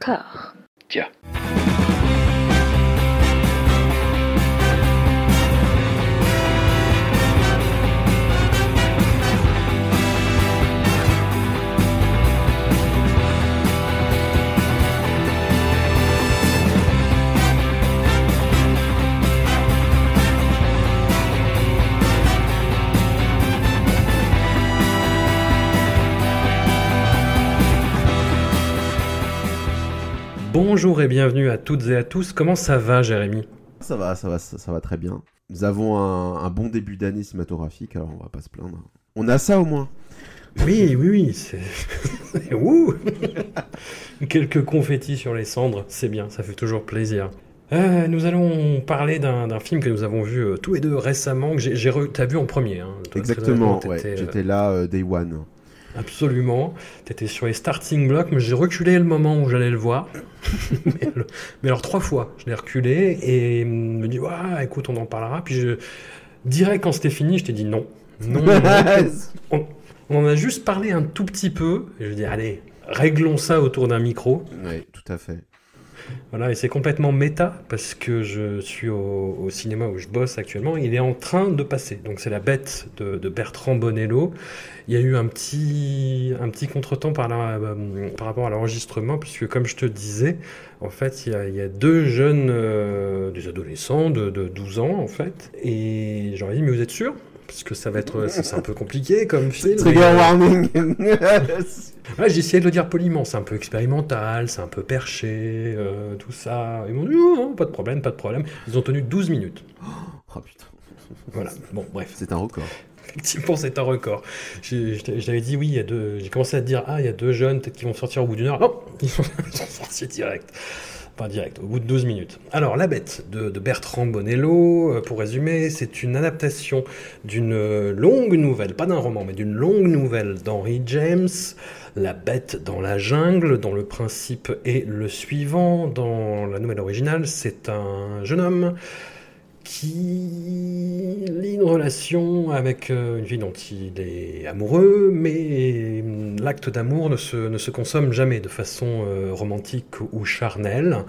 cœur. Bonjour et bienvenue à toutes et à tous. Comment ça va, Jérémy? Ça va, ça va, ça, ça va très bien. Nous avons un, un bon début d'année cinématographique, alors on va pas se plaindre. On a ça au moins. Oui, oui, oui. C'est. Ouh Quelques confettis sur les cendres, c'est bien, ça fait toujours plaisir. Euh, nous allons parler d'un film que nous avons vu euh, tous les deux récemment, que j'ai, re- t'as vu en premier. Hein. Exactement, ouais. t'étais, euh, J'étais là euh, day one. Absolument. T'étais sur les starting blocks, mais j'ai reculé le moment où j'allais le voir. mais, le- mais alors trois fois, je l'ai reculé et me dit, ouais, écoute, on en parlera. Puis je dirais quand c'était fini, je t'ai dit non. Non, non, non. on, on en a juste parlé un tout petit peu. Et je dis, allez, réglons ça autour d'un micro. Oui, tout à fait. Voilà, et c'est complètement méta parce que je suis au, cinéma où je bosse actuellement. Il est en train de passer. Donc c'est la bête de, Bertrand Bonello. Il y a eu un petit, un petit contretemps euh, par rapport à l'enregistrement puisque comme je te disais, en fait, il y a, deux jeunes, euh, des adolescents de, de 12 ans en fait. Et j'aurais dit, mais vous êtes sûr? Parce que ça va être, c'est un peu compliqué comme film. Trigger mais, warning Ouais, j'ai essayé de le dire poliment, c'est un peu expérimental, c'est un peu perché, euh, tout ça. Ils m'ont dit, oh, non, pas de problème, pas de problème. Ils ont tenu 12 minutes. Oh putain, Voilà, bon, bref. c'est un record. Effectivement, c'est un record. Je dit, oui, il y a deux. J'ai commencé à dire, ah, il y a deux jeunes, peut-être qu'ils vont sortir au bout d'une heure. Non, ils sont, ils sont sortis direct. Direct, au bout de 12 minutes. Alors, La Bête de, de Bertrand Bonello, euh, pour résumer, c'est une adaptation d'une euh, longue nouvelle, pas d'un roman, mais d'une longue nouvelle d'Henry James, La Bête dans la jungle, dont le principe est le suivant. Dans la nouvelle originale, c'est un jeune homme qui lie une relation avec euh, une fille dont il est amoureux, mais hum, l'acte d'amour ne se, ne se consomme jamais de façon euh, romantique ou charnelle,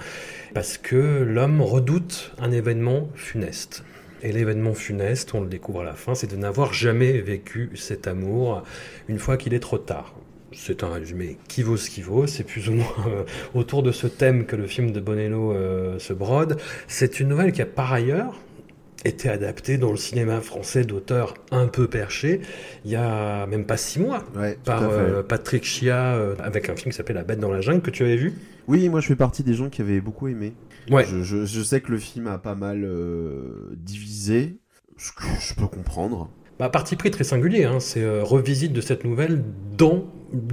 parce que l'homme redoute un événement funeste. Et l'événement funeste, on le découvre à la fin, c'est de n'avoir jamais vécu cet amour une fois qu'il est trop tard. C'est un résumé qui vaut ce qui vaut, c'est plus ou moins euh, autour de ce thème que le film de Bonello euh, se brode. C'est une nouvelle qui a par ailleurs été adaptée dans le cinéma français d'auteurs un peu perchés il y a même pas six mois Ouais, par euh, Patrick Chia avec un film qui s'appelle La Bête dans la jungle que tu avais vu? Oui, moi je fais partie des gens qui avaient beaucoup aimé. Ouais. Je, je- je sais que le film a pas mal divisé, ce que je peux comprendre. Bah, parti pris très singulier, hein, c'est euh, revisite de cette nouvelle dans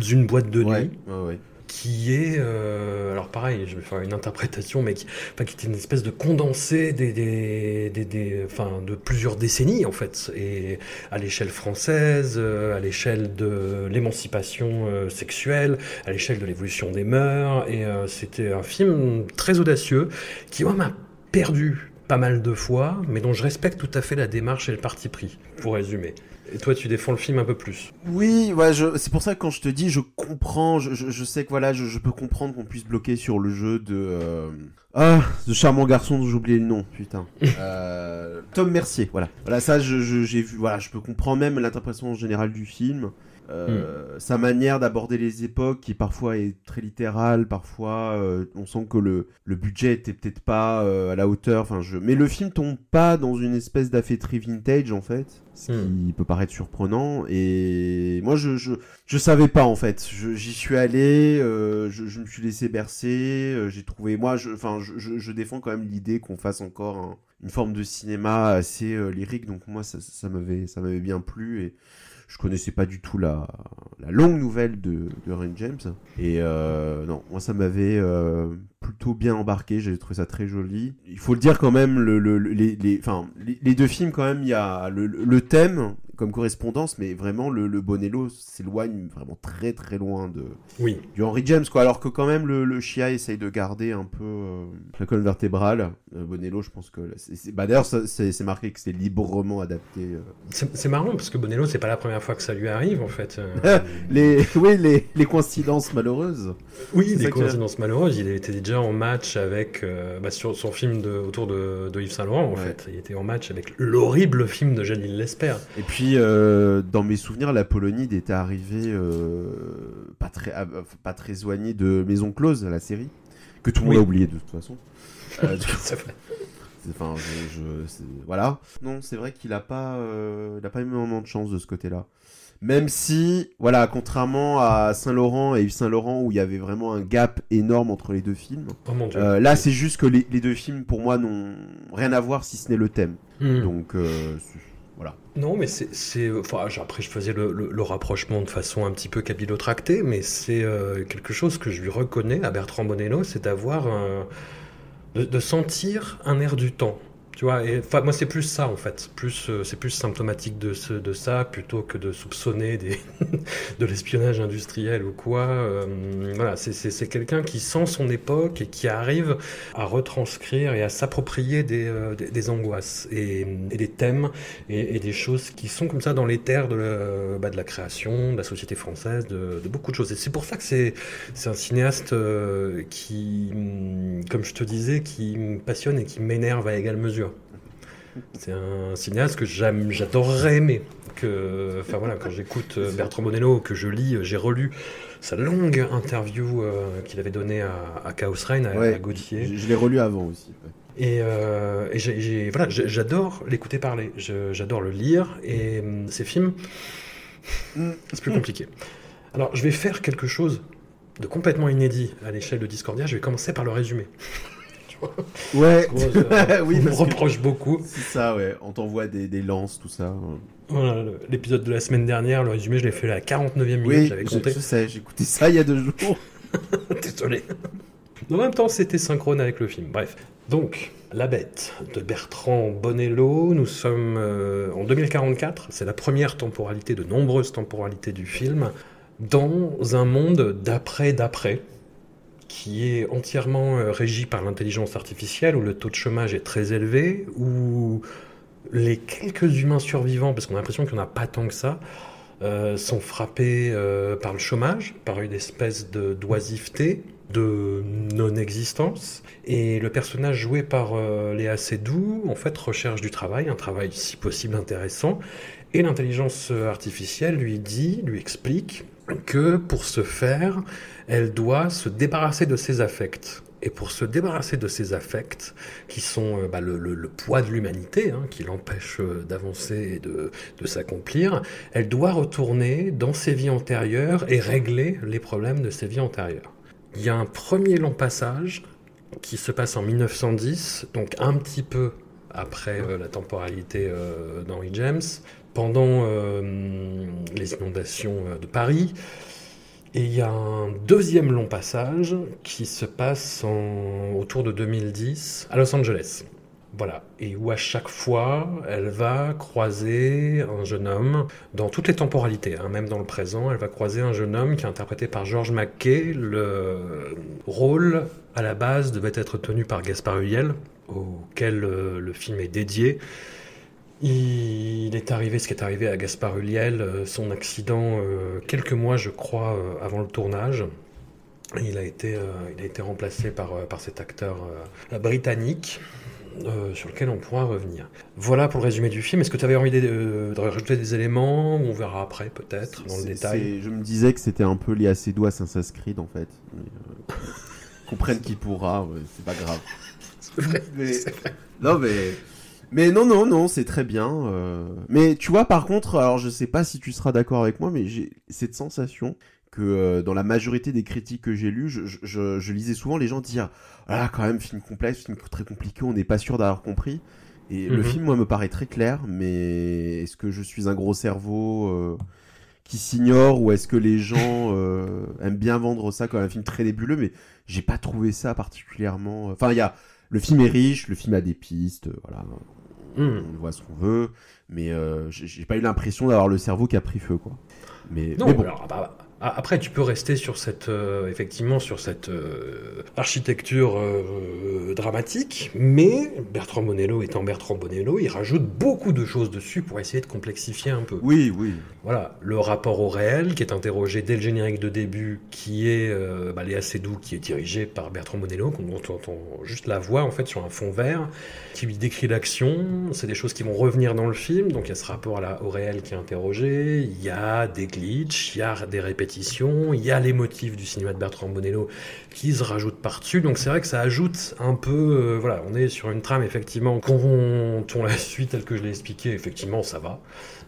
une boîte de nuit ouais, ouais. qui est, euh, alors pareil, je vais faire une interprétation, mais qui, enfin, qui était une espèce de condensé des, des, des, des- enfin, de plusieurs décennies en fait, et à l'échelle française, euh, à l'échelle de l'émancipation sexuelle, à l'échelle de l'évolution des mœurs, et c'était un film très audacieux qui moi m'a perdu pas mal de fois, mais dont je respecte tout à fait la démarche et le parti pris, pour résumer. Et toi, tu défends le film un peu plus. Oui, ouais, c'est pour ça que quand je te dis, je comprends, je, je, je sais que voilà, je, je peux comprendre qu'on puisse bloquer sur le jeu de euh, ah, ce charmant garçon dont j'ai oublié le nom, putain. Euh, Tom Mercier, voilà. Voilà, ça, j'ai vu, voilà, je peux comprendre même l'interprétation générale du film. Euh, Sa manière d'aborder les époques, qui parfois est très littérale, parfois euh, on sent que le, le budget était peut-être pas euh, à la hauteur. Enfin, je... Mais le film tombe pas dans une espèce d'affaîtrie vintage en fait, ce qui peut paraître surprenant. Et moi, je je, je savais pas en fait. Je- J'y suis allé, euh, je, je me suis laissé bercer. euh, J'ai trouvé, moi, je, enfin, je, je, défends quand même l'idée qu'on fasse encore un- une forme de cinéma assez euh, lyrique. Donc moi, ça, ça m'avait ça m'avait bien plu et je connaissais pas du tout la, la longue nouvelle de, de Rain James. Et euh, non, moi ça m'avait euh, plutôt bien embarqué, j'ai trouvé ça très joli. Il faut le dire quand même, le, le- le- les, les, enfin, les deux films quand même, il y a le, le thème comme correspondance, mais vraiment le, le Bonello s'éloigne vraiment très très loin de Oui. du Henry James, quoi. Alors que quand même le, le Chia essaye de garder un peu euh, la colonne vertébrale. Euh, Bonello, je pense que c'est- bah d'ailleurs c'est marqué que c'est librement adapté. euh. C'est marrant parce que Bonello, c'est pas la première fois que ça lui arrive en fait. Les oui les, les coïncidences malheureuses. oui, que- coïncidences malheureuses. Il était déjà en match avec bah, sur son film de, autour de, de Yves Saint Laurent en Ouais. fait. Il était en match avec l'horrible film de Janine Lesper. Et puis euh, dans mes souvenirs, la Polonide était arrivée euh, pas très ah, pas très éloignée de Maison Close, la série que tout le monde a oublié de toute façon. Euh, Enfin, je, je- c'est- voilà. Non, c'est vrai qu'il a pas, euh, il a pas énormément de chance de ce côté-là. Même si, voilà, contrairement à Saint-Laurent et Yves Saint-Laurent où il y avait vraiment un gap énorme entre les deux films, Oh mon dieu. euh, là c'est juste que les, les deux films pour moi n'ont rien à voir si ce n'est le thème. Hmm. Donc euh, Non, mais c'est. Enfin, après, je faisais le, rapprochement de façon un petit peu capillotractée, mais c'est euh, quelque chose que je lui reconnais à Bertrand Bonello, c'est d'avoir. de sentir un air du temps. Tu vois, et, moi, c'est plus ça, en fait. Plus, euh, c'est plus symptomatique de, ce, de ça, plutôt que de soupçonner des, de l'espionnage industriel ou quoi. Euh, voilà, c'est- quelqu'un qui sent son époque et qui arrive à retranscrire et à s'approprier des, euh, des, angoisses et, des thèmes et, des choses qui sont comme ça dans les terres de la, bah, création, de la société française, de, beaucoup de choses. C'est pour ça que c'est un cinéaste qui, hum, comme je te disais, qui me passionne et qui m'énerve à égale mesure. C'est un cinéaste que j'adorerais aimer. Que, enfin voilà, quand j'écoute euh, Bertrand Bonello, que je lis, euh, j'ai relu sa longue interview euh, qu'il avait donnée à, à Chaos Reign, à, Ouais. à Gauthier. Je, je l'ai relu avant aussi. ouais. Et, euh, voilà, j'adore l'écouter parler, j'adore le lire, et hum, ces films, c'est plus compliqué. Alors, je vais faire quelque chose de complètement inédit à l'échelle de Discordia, je vais commencer par le résumé. Vois Ouais. Euh, oui, on me que- reproche beaucoup. C'est ça, ouais. On t'envoie des, des lances, tout ça. Voilà, L'épisode de la semaine dernière, le résumé, je l'ai fait à la 49e minute, Oui, j'avais compté. je sais, j'ai écouté ça il y a deux jours. Désolé. En même temps, c'était synchrone avec le film. Bref. Donc, La Bête de Bertrand Bonello. Nous sommes euh, en 2044. C'est la première temporalité de nombreuses temporalités du film. Dans un monde d'après-d'après qui est entièrement euh, régi par l'intelligence artificielle, où le taux de chômage est très élevé, où les quelques humains survivants, parce qu'on a l'impression qu'il n'y en a pas tant que ça, euh, sont frappés euh, par le chômage, par une espèce d'oisiveté, de non-existence. Et le personnage joué par Léa Seydoux, en fait, recherche du travail, un travail si possible intéressant. Et l'intelligence artificielle lui dit, lui explique que pour ce faire, elle doit se débarrasser de ses affects. Et pour se débarrasser de ces affects, qui sont euh, bah, le, poids de l'humanité, hein, qui l'empêche euh, d'avancer et de, s'accomplir, elle doit retourner dans ses vies antérieures et régler les problèmes de ses vies antérieures. Il y a un premier long passage qui se passe en 1910, donc un petit peu après euh, la temporalité euh, d'Henry James, pendant les inondations de Paris. Et il y a un deuxième long passage qui se passe autour de 2010 à Los Angeles. Voilà, et où à chaque fois, elle va croiser un jeune homme, dans toutes les temporalités, hein, même dans le présent, elle va croiser un jeune homme qui est interprété par George McKay. Le rôle, à la base, devait être tenu par Gaspard Ulliel, auquel euh, le film est dédié. Il est arrivé ce qui est arrivé à Gaspard Ulliel, euh, son accident euh, quelques mois, je crois, euh, avant le tournage. Il a été, il a été remplacé par, par cet acteur britannique. euh, sur lequel on pourra revenir. Voilà pour le résumé du film. Est-ce que tu avais envie de, de rajouter des éléments? On verra après, peut-être, dans le détail. Je me disais que c'était un peu lié à ses doigts Assassin's Creed en fait. Euh, comprenne qui pourra, ouais, c'est pas grave. C'est vrai, Mais- vrai. Non mais mais non non non c'est très bien. euh. Mais tu vois par contre alors je sais pas si tu seras d'accord avec moi mais j'ai cette sensation que euh, dans la majorité des critiques que j'ai lues je, je- je- je lisais souvent les gens dire ah quand même film complexe film très compliqué on n'est pas sûr d'avoir compris et le Mhm. film moi me paraît très clair mais est-ce que je suis un gros cerveau euh, qui s'ignore ou est-ce que les gens euh, aiment bien vendre ça comme un film très nébuleux mais j'ai pas trouvé ça particulièrement enfin il y a le film est riche, le film a des pistes, euh, voilà, On voit ce qu'on veut. Mais euh, j'ai pas eu l'impression d'avoir le cerveau qui a pris feu, quoi. Mais, Non, mais bon. alors, bah, a- après, tu peux rester sur cette, euh, effectivement, sur cette euh, architecture euh, dramatique, mais Bertrand Bonello étant Bertrand Bonello, il rajoute beaucoup de choses dessus pour essayer de complexifier un peu. Oui, oui. Voilà, le rapport au réel qui est interrogé dès le générique de début, qui est bah, Léa Seydoux, qui est dirigé par Bertrand Bonello, dont on entend juste la voix en fait sur un fond vert, qui lui décrit l'action. C'est des choses qui vont revenir dans le film, donc il y a ce rapport à la- au réel qui est interrogé. Il y a des glitches, il y a des répétitions, il y a les motifs du cinéma de Bertrand Bonello qui se rajoutent par-dessus. Donc c'est vrai que ça ajoute un peu, euh, voilà, on est sur une trame effectivement. Quand on, on la suit telle que je l'ai expliqué, effectivement ça va,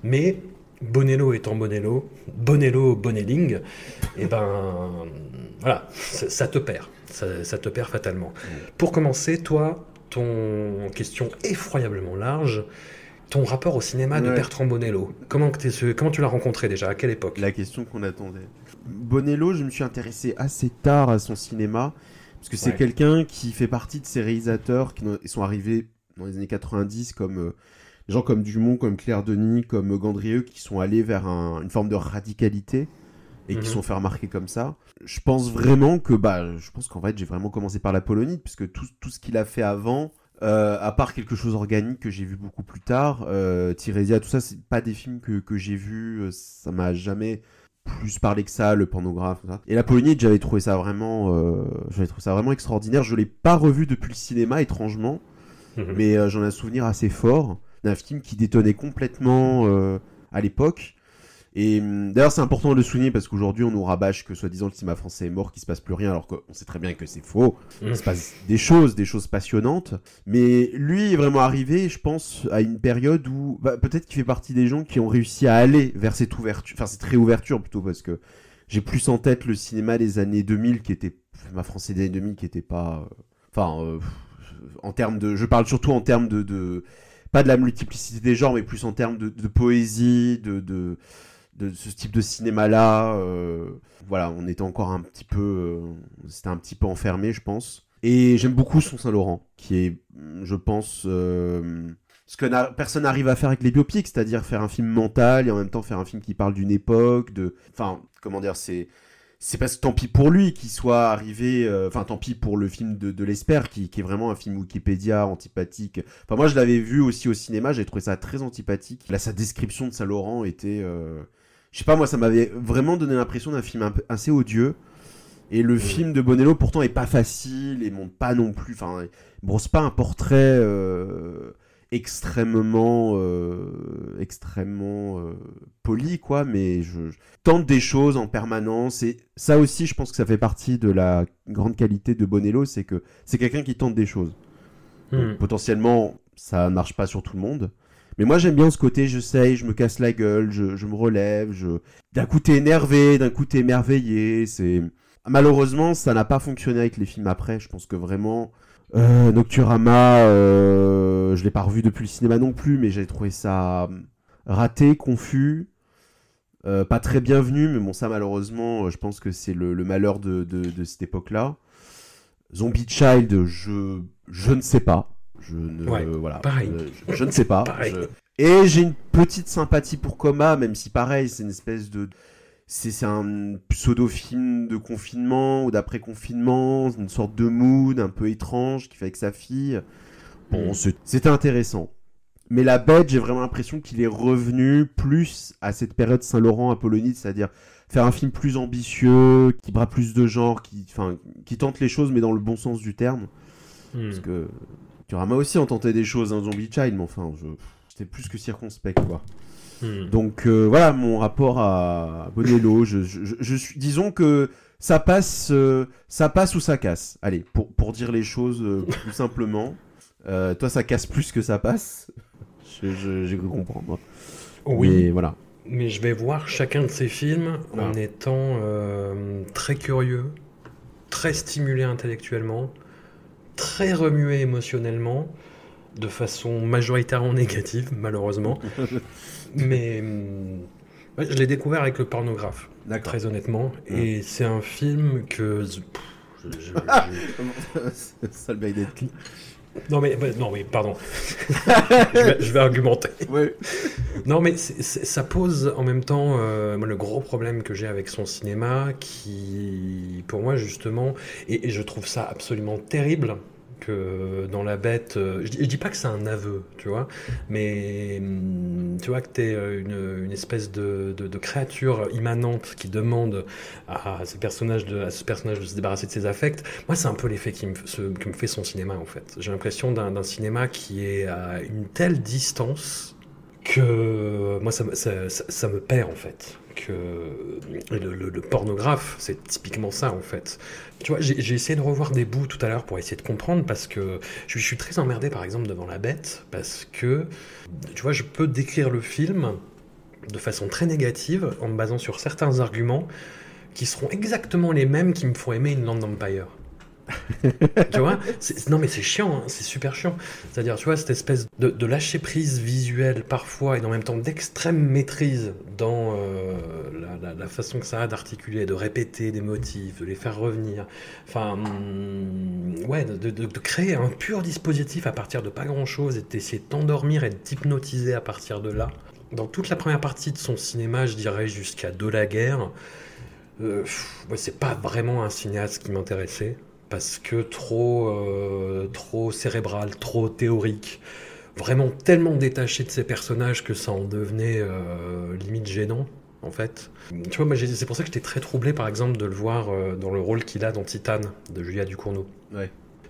mais Bonello étant Bonello, Bonello Bonelling, et ben voilà, ça, ça te perd, ça, ça te perd fatalement. Pour commencer, toi, ton question effroyablement large, ton rapport au cinéma de. Bertrand Bonello, comment, que tu l'as rencontré déjà, à quelle époque? La question qu'on attendait. Bonello, je me suis intéressé assez tard à son cinéma, parce que c'est Ouais. quelqu'un qui fait partie de ces réalisateurs qui sont arrivés dans les années 90 comme euh, des gens comme Dumont, comme Claire Denis, comme Gandrieux, qui sont allés vers un- une forme de radicalité et qui Mhm. se sont fait remarquer comme ça. Je pense vraiment que, bah, je pense qu'en fait, j'ai vraiment commencé par la Polonite, puisque tout, tout ce qu'il a fait avant, euh, à part quelque chose organique que j'ai vu beaucoup plus tard, euh, Tirésia, tout ça, c'est pas des films que, que j'ai vus, euh, ça m'a jamais plus parlé que ça, le pornographe, tout ça. Et la Polonite, j'avais trouvé ça vraiment, euh, j'avais trouvé ça vraiment extraordinaire. Je l'ai pas revu depuis le cinéma, étrangement, Mhm. mais euh, j'en ai un souvenir assez fort d'un film qui détonnait complètement euh, à l'époque. Et hum, d'ailleurs, c'est important de le souligner parce qu'aujourd'hui, on nous rabâche que soi-disant le cinéma français est mort, qu'il se passe plus rien, alors qu'on sait très bien que c'est faux. Il se passe des choses, des choses passionnantes. Mais lui est vraiment arrivé, je pense, à une période où bah, peut-être qu'il fait partie des gens qui ont réussi à aller vers cette ouverture, enfin cette réouverture plutôt, parce que j'ai plus en tête le cinéma des années 2000 qui était, ma français des années 2000 qui était pas, euh, enfin, euh, en termes de, je parle surtout en termes de, pas de la multiplicité des genres, mais plus en termes de, poésie, de, de ce type de cinéma-là. euh, voilà, on était encore un petit peu, euh, c'était un petit peu enfermé, je pense. Et j'aime beaucoup son Saint-Laurent, qui est, je pense, euh, ce que personne n'arrive à faire avec les biopics, c'est-à-dire faire un film mental et en même temps faire un film qui parle d'une époque, de, enfin, comment dire, c'est, c'est parce que tant pis pour lui qu'il soit arrivé, euh, enfin tant pis pour le film de, l'Esper qui, est vraiment un film Wikipédia antipathique. Enfin moi je l'avais vu aussi au cinéma, j'ai trouvé ça très antipathique. Là sa description de Saint-Laurent était, je sais pas moi ça m'avait vraiment donné l'impression d'un film un peu, assez odieux. Et le film de Bonello pourtant est pas facile et montre pas non plus, enfin brosse pas un portrait euh, extrêmement, euh, extrêmement euh, poli quoi, mais je, je tente des choses en permanence et ça aussi je pense que ça fait partie de la grande qualité de Bonello, c'est que c'est quelqu'un qui tente des choses. Donc, Mhm. potentiellement ça ne marche pas sur tout le monde. Mais moi j'aime bien ce côté, j'essaye, je me casse la gueule, je, je me relève, je... d'un coup énervé, d'un coup émerveillé. C'est Malheureusement ça n'a pas fonctionné avec les films après, je pense que vraiment... euh, Nocturama, euh, je l'ai pas revu depuis le cinéma non plus, mais j'ai trouvé ça raté, confus, euh, pas très bienvenu, mais bon ça malheureusement, euh, je pense que c'est le, malheur de, de, de cette époque-là. Zombie Child, je, je ne sais pas. Je ne, Ouais, voilà, pareil. Je, je ne sais pas. Je- Et j'ai une petite sympathie pour Coma, même si pareil, c'est une espèce de. C'est un pseudo-film de confinement ou d'après-confinement, une sorte de mood un peu étrange qui fait avec sa fille. Bon, c'est- c'était intéressant. Mais la bête, j'ai vraiment l'impression qu'il est revenu plus à cette période Saint-Laurent Apollonide, c'est-à-dire faire un film plus ambitieux, qui bras plus de genre, qui, enfin, qui tente les choses mais dans le bon sens du terme. Mhm. Parce que Turama aussi en tentait des choses, un Zombie Child, mais enfin, je, j'étais plus que circonspect, quoi. Mhm. Donc euh, voilà mon rapport à Bonello. Je, je, je- je suis, disons que ça passe, euh, ça passe ou ça casse. Allez, pour, pour dire les choses euh, plus simplement. Euh, toi, ça casse plus que ça passe. Je- je- J'ai cru comprendre. Oui, Mais voilà. mais je vais voir chacun de ces films en étant très curieux, très stimulé intellectuellement, très remué émotionnellement, de façon majoritairement négative, malheureusement. mais ouais, je l'ai découvert avec le pornographe, très honnêtement. Mm. Et c'est un film que. pff, je- je- je- Non mais, non mais pardon, je, vais, argumenter. Non mais ça pose en même temps euh, le gros problème que j'ai avec son cinéma qui, pour moi justement, et je trouve ça absolument terrible, que dans la bête, euh, je, dis pas que c'est un aveu, tu vois, mais hum, tu vois que tu es euh, une, espèce de, créature immanente qui demande à, ce personnage de, à ce personnage de se débarrasser de ses affects. Moi, c'est un peu l'effet qui me, me fait son cinéma, en fait. J'ai l'impression d'un cinéma qui est à une telle distance que moi, ça me perd, en fait que le, pornographe, c'est typiquement ça en fait. Tu vois, j'ai essayé de revoir des bouts tout à l'heure pour essayer de comprendre parce que je, suis très emmerdé par exemple devant La Bête parce que, tu vois, je peux décrire le film de façon très négative en me basant sur certains arguments qui seront exactement les mêmes qui me font aimer une Land Empire tu vois Non, mais c'est chiant, hein, c'est super chiant. C'est-à-dire, tu vois, cette espèce de, lâcher prise visuelle parfois et en même temps d'extrême maîtrise dans euh, la, façon que ça a d'articuler, de répéter des motifs, de les faire revenir. Enfin, mm, ouais, de, créer un pur dispositif à partir de pas grand-chose et d'essayer de t'endormir et de à partir de là. Dans toute la première partie de son cinéma, je dirais jusqu'à De la guerre, euh, c'est pas vraiment un cinéaste qui m'intéressait parce que trop, euh, trop cérébral, trop théorique, vraiment tellement détaché de ses personnages que ça en devenait euh, limite gênant en fait. Tu vois, c'est pour ça que j'étais très troublé, par exemple, de le voir euh, dans le rôle qu'il a dans Titane de Julia Ducournau.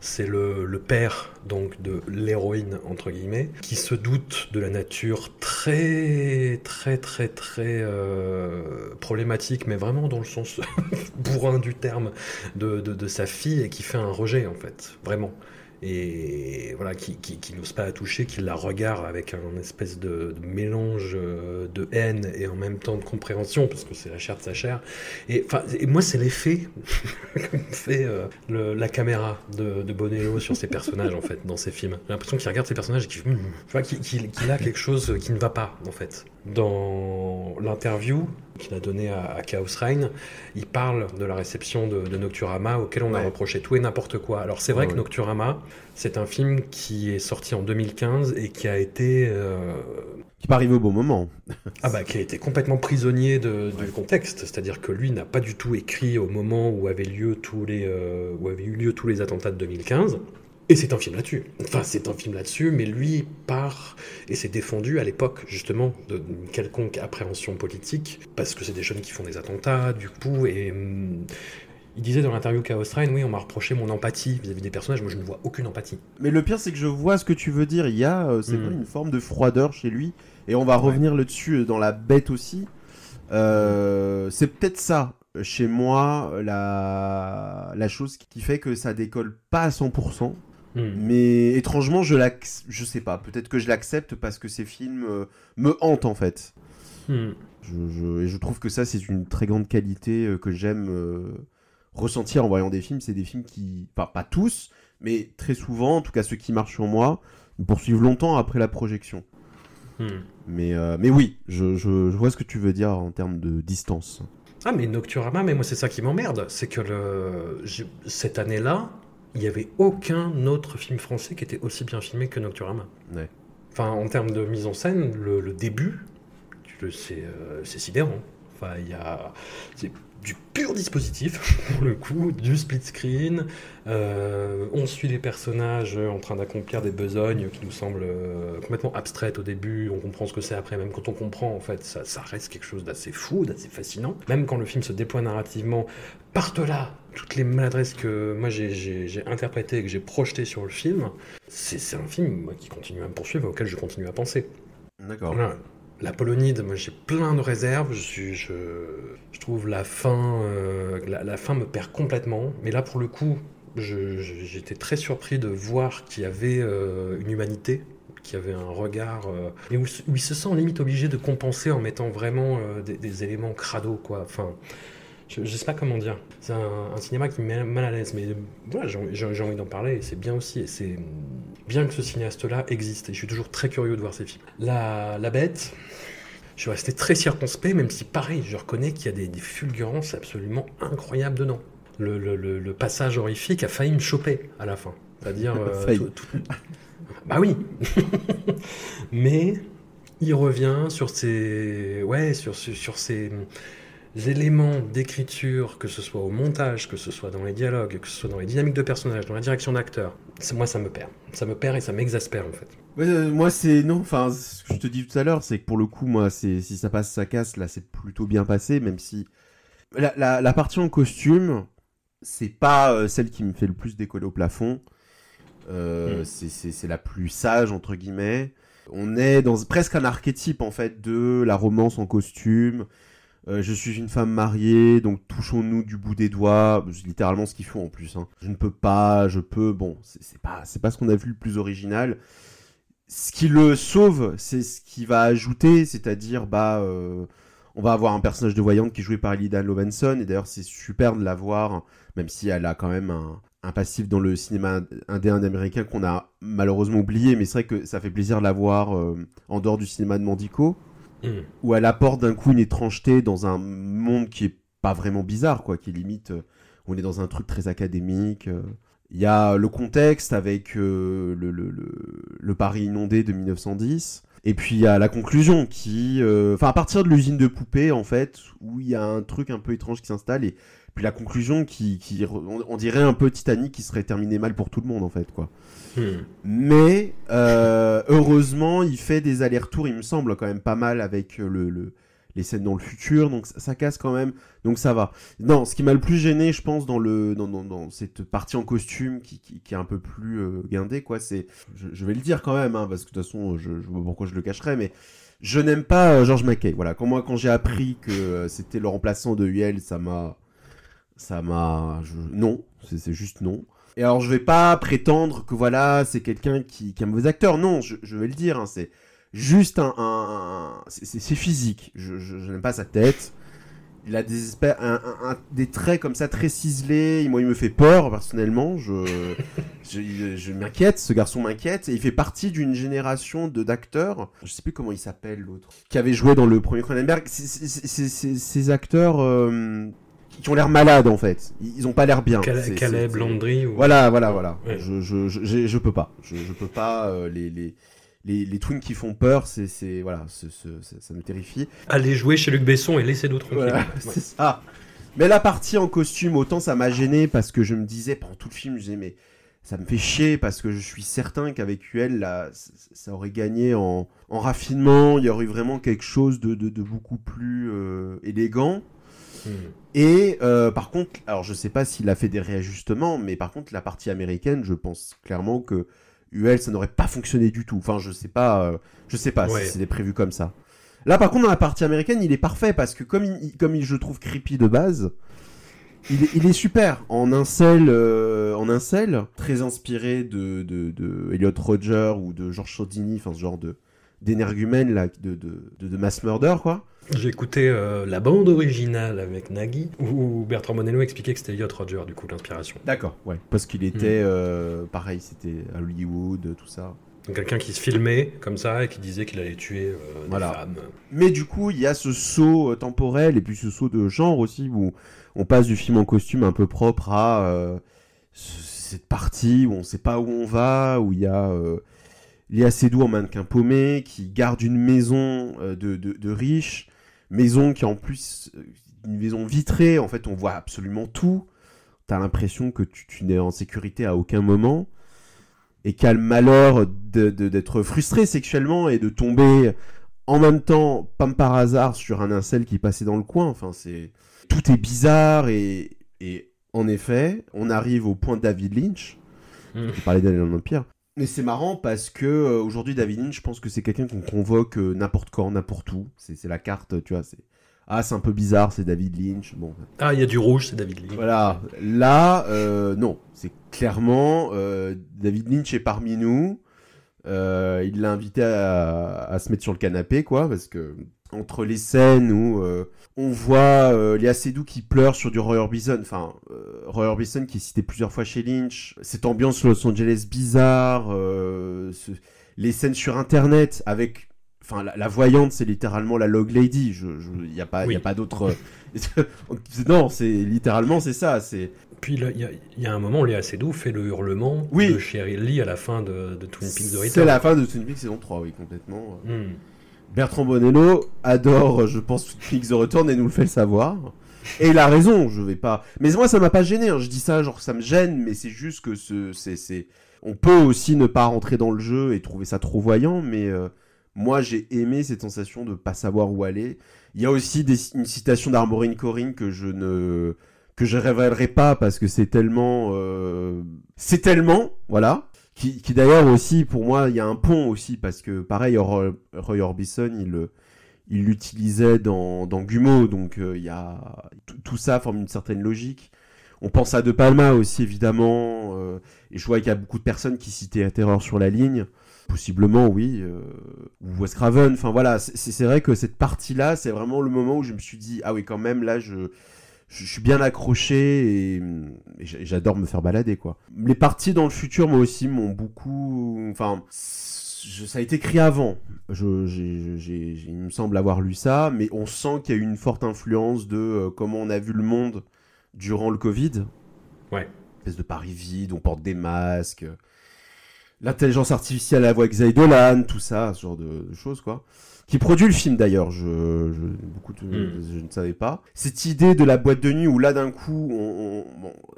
C'est le, père donc de l'héroïne entre guillemets qui se doute de la nature très très très très euh, problématique mais vraiment dans le sens bourrin du terme de, sa fille et qui fait un rejet en fait. Vraiment et voilà, qui, qui, n'ose pas la toucher, qui la regarde avec un espèce de, mélange euh, de haine et en même temps de compréhension, parce que c'est la chair de sa chair. Et, et moi, c'est l'effet que fait euh, la caméra de, de, Bonello sur ses personnages, en fait, dans ses films. J'ai l'impression qu'il regarde ses personnages et qu'il a quelque chose qui ne va pas, en fait. Dans l'interview qu'il a donné à, Chaos Reign, il parle de la réception de, Nocturama auquel on a reproché tout et n'importe quoi. Alors c'est vrai que Nocturama, c'est un film qui est sorti en 2015 et qui a été... Euh, qui pas arrivé au bon moment. ah bah qui a été complètement prisonnier de, du contexte, c'est-à-dire que lui n'a pas du tout écrit au moment où avaient lieu tous les euh, où avaient eu lieu tous les attentats de 2015. Et c'est un film là-dessus. Enfin, c'est un film là-dessus, mais lui part et s'est défendu à l'époque, justement, d'une quelconque appréhension politique, parce que c'est des jeunes qui font des attentats, du coup, et. Hum, il disait dans l'interview Chaos Reign, oui, on m'a reproché mon empathie vis-à-vis des personnages, moi je ne vois aucune empathie. Mais le pire, c'est que je vois ce que tu veux dire. Il y a, euh, c'est hum. une forme de froideur chez lui, et on va revenir là-dessus euh, dans la bête aussi. Euh, c'est peut-être ça, chez moi, la, la chose qui fait que ça décolle pas à 100%. Hmm. Mais étrangement, je je sais pas, peut-être que je l'accepte parce que ces films euh, me hantent en fait. Hmm. Je, et je trouve que ça, c'est une très grande qualité euh, que j'aime euh, ressentir en voyant des films. C'est des films qui, enfin, pas tous, mais très souvent, en tout cas ceux qui marchent sur moi, me poursuivent longtemps après la projection. Hmm. Mais, mais oui, je, je, vois ce que tu veux dire en termes de distance. Ah, mais Nocturama, mais moi, c'est ça qui m'emmerde. C'est que le... cette année-là, il n'y avait aucun autre film français qui était aussi bien filmé que Nocturama. Enfin, en termes de mise en scène, le, début, euh, c'est sidérant. Enfin, il y a du pur dispositif, pour le coup, du split screen. Euh, on suit les personnages en train d'accomplir des besognes qui nous semblent euh, complètement abstraites au début. On comprend ce que c'est après. Même quand on comprend, en fait, ça, ça reste quelque chose d'assez fou, d'assez fascinant. Même quand le film se déploie narrativement, par-delà toutes les maladresses que moi j'ai interprétées et que j'ai projetées sur le film, c'est un film qui continue à me poursuivre, auquel je continue à penser. D'accord. La Polonide, moi j'ai plein de réserves. Je, suis, je, je trouve la fin, euh, la, fin me perd complètement. Mais là, pour le coup, j'étais très surpris de voir qu'il y avait euh, une humanité, qu'il y avait un regard, euh, et où, il se sent limite obligé de compenser en mettant vraiment des, des, éléments crado, quoi. Enfin, je, ne sais pas comment dire. C'est un, cinéma qui me met mal à l'aise, mais voilà, j'ai envie d'en parler et c'est bien aussi. Et c'est bien que ce cinéaste-là existe et je suis toujours très curieux de voir ses films. La, la Bête, je suis resté très circonspect, même si pareil, je reconnais qu'il y a des, des, fulgurances absolument incroyables dedans. Le, le, le, passage horrifique a failli me choper à la fin. C'est-à-dire. Bah oui Mais il revient sur ces. Ouais, sur, sur ces éléments d'écriture, que ce soit au montage, que ce soit dans les dialogues, que ce soit dans les dynamiques de personnages, dans la direction d'acteurs, moi ça me perd. Ça me perd et ça m'exaspère en fait. Euh, moi c'est non, enfin ce que je te dis tout à l'heure, c'est que pour le coup moi c'est si ça passe ça casse, là c'est plutôt bien passé, même si la, partie en costume c'est pas euh, celle qui me fait le plus décoller au plafond. Euh, hmm. C'est la plus sage entre guillemets. On est dans presque un archétype en fait de la romance en costume euh, je suis une femme mariée, donc touchons-nous du bout des doigts. C'est littéralement ce qu'ils font en plus. Hein. Je ne peux pas, je peux. Bon, c'est pas, c'est pas ce qu'on a vu le plus original. Ce qui le sauve, c'est ce qui va ajouter, c'est-à-dire, bah, euh, on va avoir un personnage de voyante qui est joué par Lida Lovenson, et d'ailleurs, c'est super de la voir, même si elle a quand même un, passif dans le cinéma indien américain qu'on a malheureusement oublié, mais c'est vrai que ça fait plaisir de la voir euh, en dehors du cinéma de Mandico. Mm. où elle apporte d'un coup une étrangeté dans un monde qui est pas vraiment bizarre, quoi, qui est limite, euh, on est dans un truc très académique. Euh. Il y a le contexte avec euh, le, le, le, Paris inondé de 1910. Et puis il y a la conclusion qui... Enfin, à partir de l'usine de poupées, en fait, où il y a un truc un peu étrange qui s'installe. Et puis la conclusion qui... qui on, dirait un peu Titanic qui serait terminé mal pour tout le monde, en fait, quoi. Hmm. Mais euh, heureusement, il fait des allers-retours, il me semble, quand même pas mal avec euh, le, les scènes dans le futur, donc ça, casse quand même, donc ça va. Non, ce qui m'a le plus gêné, je pense, dans, le, dans, dans, cette partie en costume qui, qui, est un peu plus euh, guindée, quoi, c'est. Je, vais le dire quand même, hein, parce que de toute façon, je, je vois pourquoi je le cacherais, mais je n'aime pas George Mackay. Voilà, quand moi, quand j'ai appris que c'était le remplaçant de Huel, ça m'a. Ça m'a. Non, c'est juste non. Et alors, je vais pas prétendre que voilà, c'est quelqu'un qui, qui, est un mauvais acteur. Non, je, je vais le dire, hein, c'est juste un. un, c'est physique. Je, je, n'aime pas sa tête. Il a des, un, un, des traits comme ça très ciselés. Moi, il me fait peur personnellement. Je, m'inquiète. Ce garçon m'inquiète. Et il fait partie d'une génération de d'acteurs. Je sais plus comment il s'appelle l'autre. Qui avait joué dans le premier Cronenberg. Ces acteurs. Euh, qui ont l'air malades en fait. Ils ont pas l'air bien. Caleb Landry ou... Voilà, voilà, voilà. Je, je, je, je, peux pas. Je, je peux pas. Euh, les, les, les, les twins qui font peur, c'est, c'est voilà, ça me terrifie. Allez jouer chez Luc Besson et laissez d'autres voilà, c'est ça. Mais la partie en costume, autant ça m'a gêné parce que je me disais pendant tout le film, je disais mais ça me fait chier parce que je suis certain qu'avec UL, là, ça aurait gagné en, en raffinement. Il y aurait eu vraiment quelque chose de, de, de beaucoup plus euh, élégant. Et euh, par contre, alors je sais pas s'il a fait des réajustements, mais par contre la partie américaine, je pense clairement que UL ça n'aurait pas fonctionné du tout. Enfin, je sais pas, euh, je sais pas si c'était prévu comme ça. Là, par contre, dans la partie américaine, il est parfait parce que comme il, comme il, je trouve creepy de base, il est, il est super en un seul, euh, en un seul, très inspiré de, de, de Elliot Roger ou de George Sodini, enfin ce genre de d'énergumène là, de, de, de, de mass murder quoi. J'ai écouté euh, la bande originale avec Nagui, où Bertrand Monello expliquait que c'était Elliot Roger, du coup, l'inspiration. D'accord, ouais. Parce qu'il était, hmm. euh, pareil, c'était à Hollywood, tout ça. Quelqu'un qui se filmait comme ça et qui disait qu'il allait tuer euh, des femmes. Mais du coup, il y a ce saut temporel et puis ce saut de genre aussi, où on passe du film en costume un peu propre à cette partie où on sait pas où on va, où il y a... Léa Seydoux en mannequin paumé, qui garde une maison de, de, de riches, maison qui en plus euh, une maison vitrée, en fait on voit absolument tout. T'as l'impression que tu, n'es en sécurité à aucun moment et qu'a le malheur d'être frustré sexuellement et de tomber en même temps, pas par hasard, sur un incel qui passait dans le coin. Enfin, c'est tout est bizarre et, et en effet, on arrive au point David Lynch. Mmh. Tu parlais d'Alien Empire. Mais c'est marrant parce que euh, aujourd'hui David Lynch, je pense que c'est quelqu'un qu'on convoque euh, n'importe quand, n'importe où. C'est la carte, tu vois. C'est ah c'est un peu bizarre, c'est David Lynch. Bon. Ah il y a du rouge, c'est David Lynch. Voilà. Là, euh, non, c'est clairement David Lynch est parmi nous. il l'a invité à, à, se mettre sur le canapé, quoi, parce que entre les scènes où euh, on voit euh, Léa Seydoux qui pleure sur du Roy Orbison, enfin euh, Roy Orbison qui est cité plusieurs fois chez Lynch, cette ambiance Los Angeles bizarre, les scènes sur internet avec Enfin, la, voyante, c'est littéralement la log lady. Il n'y a pas, y a pas d'autre. non, c'est littéralement c'est ça. C'est. Puis il y, a un moment, Léa Seydoux fait le hurlement de Cheryl Lee à la fin de, Twin Peaks The Return. C'est la fin de Twin Peaks saison 3, oui, complètement. Hmm. Bertrand Bonello adore, je pense, Peaks The Return et nous le fait le savoir. Et il a raison, je vais pas. Mais moi, ça m'a pas gêné. Hein. Je dis ça, genre, ça me gêne, mais c'est juste que ce, c'est, on peut aussi ne pas rentrer dans le jeu et trouver ça trop voyant, mais euh, moi, j'ai aimé cette sensation de pas savoir où aller. Il y a aussi une citation d'Armorin Corinne que je ne que je révélerai pas parce que c'est tellement euh, c'est tellement voilà qui, qui d'ailleurs aussi pour moi il y a un pont aussi parce que pareil Roy, Orbison il il l'utilisait dans, dans Gumo donc euh, il y a tout ça forme une certaine logique. On pense à De Palma aussi évidemment euh, et je vois qu'il y a beaucoup de personnes qui citaient la terreur sur la ligne. Possiblement oui ou Wes Craven. Enfin voilà c'est vrai que cette partie là c'est vraiment le moment où je me suis dit ah oui quand même là je je suis bien accroché et, j'adore me faire balader quoi. Les parties dans le futur moi aussi m'ont beaucoup enfin ça a été écrit avant. Je, il me semble avoir lu ça, mais on sent qu'il y a eu une forte influence de euh, comment on a vu le monde durant le Covid. Ouais. Espèce de Paris vide, on porte des masques. L'intelligence artificielle à la voix avec Dolan, tout ça, ce genre de choses, quoi qui produit le film d'ailleurs, je, beaucoup hmm. je ne savais pas. Cette idée de la boîte de nuit où là d'un coup on,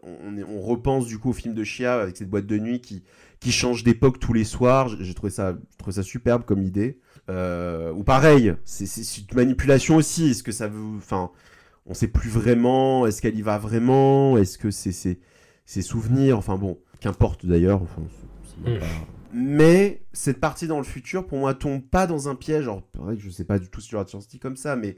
on, repense du coup au film de Chia avec cette boîte de nuit qui, qui change d'époque tous les soirs, j'ai trouvé ça, trouvé ça superbe comme idée. Euh, ou pareil, c'est une manipulation aussi. Est-ce que ça veut, enfin, on sait plus vraiment. Est-ce qu'elle y va vraiment? Est-ce que c'est ses souvenirs Enfin bon, qu'importe d'ailleurs. Enfin, hmm. Mais cette partie dans le futur, pour moi, tombe pas dans un piège. Alors, vrai que je sais pas du tout sur la science comme ça, mais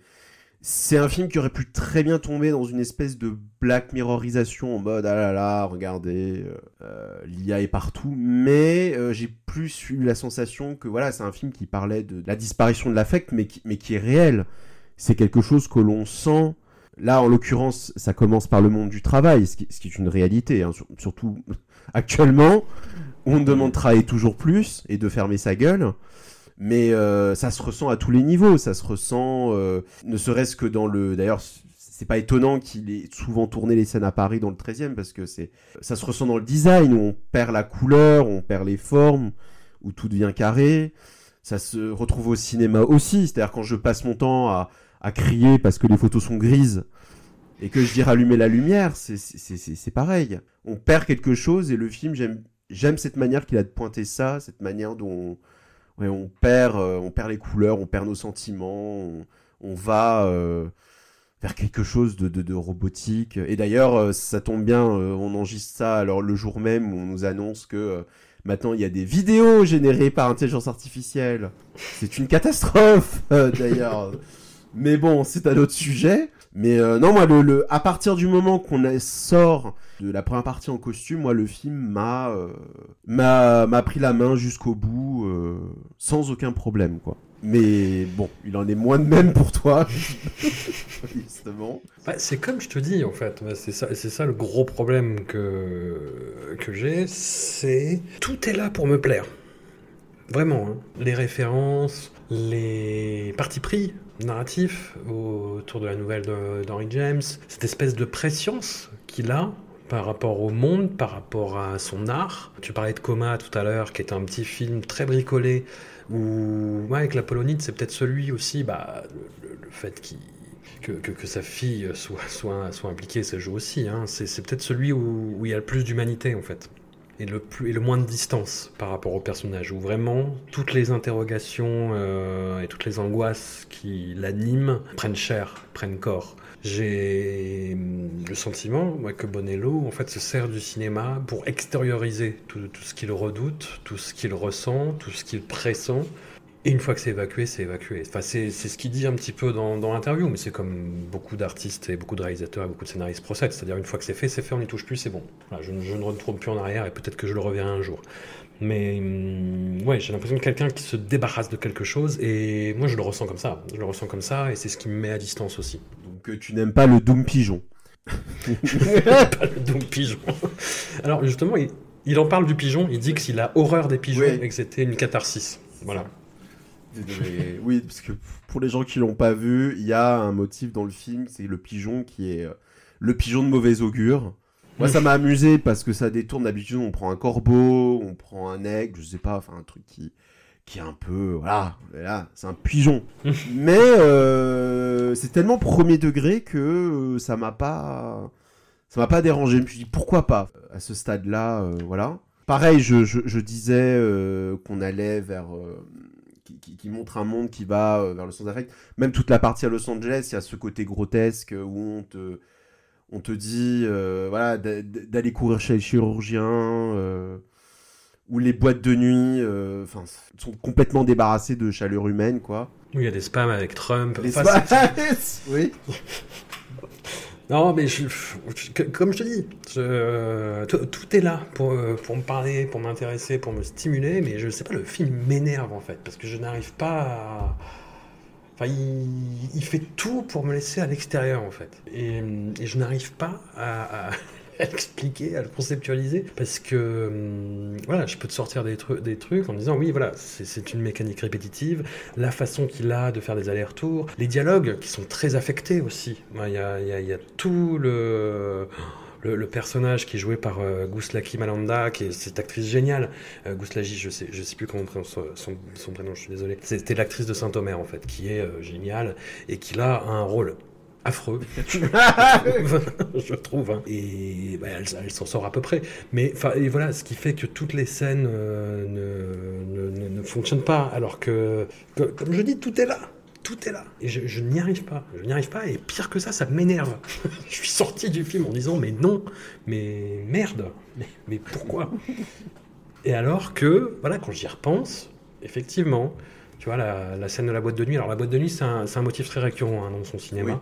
c'est un film qui aurait pu très bien tomber dans une espèce de Black Mirrorisation en mode ah là là, regardez, euh, euh, l'IA est partout. Mais euh, j'ai plus eu la sensation que voilà, c'est un film qui parlait de la disparition de l'affect, mais qui, mais qui est réel. C'est quelque chose que l'on sent. Là, en l'occurrence, ça commence par le monde du travail, ce qui, est une réalité, hein, surtout actuellement on demande de travailler toujours plus et de fermer sa gueule. Mais euh, ça se ressent à tous les niveaux. Ça se ressent, euh, ne serait-ce que dans le. D'ailleurs, c'est pas étonnant qu'il ait souvent tourné les scènes à Paris dans le 13e parce que c'est, ça se ressent dans le design où on perd la couleur, on perd les formes, où tout devient carré. Ça se retrouve au cinéma aussi. C'est-à-dire quand je passe mon temps à, à crier parce que les photos sont grises et que je dis rallumer la lumière, c'est pareil. On perd quelque chose et le film, j'aime j'aime cette manière qu'il a de pointer ça, cette manière dont on, perd, euh, on perd les couleurs, on perd nos sentiments, on, va euh, vers quelque chose de, robotique. Et d'ailleurs, euh, ça tombe bien, on enregistre ça alors le jour même où on nous annonce que maintenant il y a des vidéos générées par intelligence artificielle. C'est une catastrophe d'ailleurs. Mais bon, c'est un autre sujet. Mais euh, non, moi, le, à partir du moment qu'on sort de la première partie en costume, moi, le film m'a euh, pris la main jusqu'au bout euh, sans aucun problème, quoi. Mais bon, il en est moins de même pour toi, justement. Bah, c'est comme je te dis, en fait. C'est ça, ça le gros problème que, que j'ai. C'est tout est là pour me plaire. Vraiment. Hein. Les références, les partis pris narratif autour de la nouvelle d'Henry James, cette espèce de préscience qu'il a par rapport au monde, par rapport à son art. Tu parlais de Coma tout à l'heure, qui est un petit film très bricolé, où avec la Polonite, c'est peut-être celui aussi, bah, le, fait que, que, sa fille soit, soit, soit impliquée, ça joue aussi. Hein. C'est peut-être celui où, où il y a le plus d'humanité, en fait et le, plus, et le moins de distance par rapport au personnage, où vraiment toutes les interrogations euh, et toutes les angoisses qui l'animent prennent chair, prennent corps. J'ai le sentiment que Bonello en fait se sert du cinéma pour extérioriser tout ce qu'il redoute, tout ce qu'il ressent, tout ce qu'il pressent, et une fois que c'est évacué, c'est évacué. Enfin, c'est ce qu'il dit un petit peu dans, dans l'interview, mais c'est comme beaucoup d'artistes et beaucoup de réalisateurs et beaucoup de scénaristes procèdent. C'est-à-dire, une fois que c'est fait, c'est fait, on n'y touche plus, c'est bon. je, je, ne retourne plus en arrière et peut-être que je le reverrai un jour. Mais hum, ouais, j'ai l'impression de quelqu'un qui se débarrasse de quelque chose et moi je le ressens comme ça. Je le ressens comme ça et c'est ce qui me met à distance aussi. Donc euh, tu n'aimes pas le Doom Pigeon Pas le Doom Pigeon. Alors justement, il, en parle du pigeon, il dit qu'il a horreur des pigeons et que c'était une catharsis. Voilà. Oui, parce que pour les gens qui l'ont pas vu, il y a un motif dans le film, c'est le pigeon qui est euh, le pigeon de mauvais augure. Moi, ça m'a amusé parce que ça détourne d'habitude. On prend un corbeau, on prend un aigle, je sais pas, enfin un truc qui qui est un peu voilà, là, c'est un pigeon. Mais euh, c'est tellement premier degré que euh, ça m'a pas ça m'a pas dérangé. Je me suis dit pourquoi pas à ce stade-là, euh, voilà. Pareil, je, je, je disais euh, qu'on allait vers qui, qui- qui montre un monde qui va euh, vers le sens affect. Même toute la partie à Los Angeles, il y a ce côté grotesque où on te on te dit euh, voilà d'a- d'aller courir chez le chirurgien. euh, où les boîtes de nuit euh, sont complètement débarrassées de chaleur humaine, quoi. Oui, il y a des spams avec Trump. Les Enfin, spa- oui. Non, mais je, comme je te dis, tout, est là pour, euh, pour me parler, pour m'intéresser, pour me stimuler, mais je sais pas, le film m'énerve en fait, parce que je n'arrive pas à. Enfin, il, fait tout pour me laisser à l'extérieur en fait. Et, je n'arrive pas à l'expliquer, à le conceptualiser, parce que hum, voilà, je peux te sortir des, trucs en disant oui, voilà, c'est une mécanique répétitive, la façon qu'il a de faire des allers-retours, les dialogues qui sont très affectés aussi. Il y a, tout le, le, personnage qui est joué par euh, Malanda, qui est cette actrice géniale. Euh, je sais, je sais plus comment on prononce son, prénom, je suis désolé. C'était l'actrice de Saint-Omer en fait, qui est euh, géniale et qui a un rôle affreux, je trouve. hein. Et bah, elle, elle s'en sort à peu près. Mais enfin, et voilà, ce qui fait que toutes les scènes euh, ne, ne, ne- ne fonctionnent pas, alors que, que- comme je dis, tout est là. Tout est là. Et je, je n'y arrive pas. Je n'y arrive pas. Et pire que ça, ça m'énerve. je suis sorti du film en disant, mais non, mais merde. Mais, mais pourquoi? Et alors que, voilà, quand j'y repense, effectivement, tu vois, la, la scène de la boîte de nuit. Alors, la boîte de nuit, c'est un, un motif très récurrent hein, dans son cinéma Oui.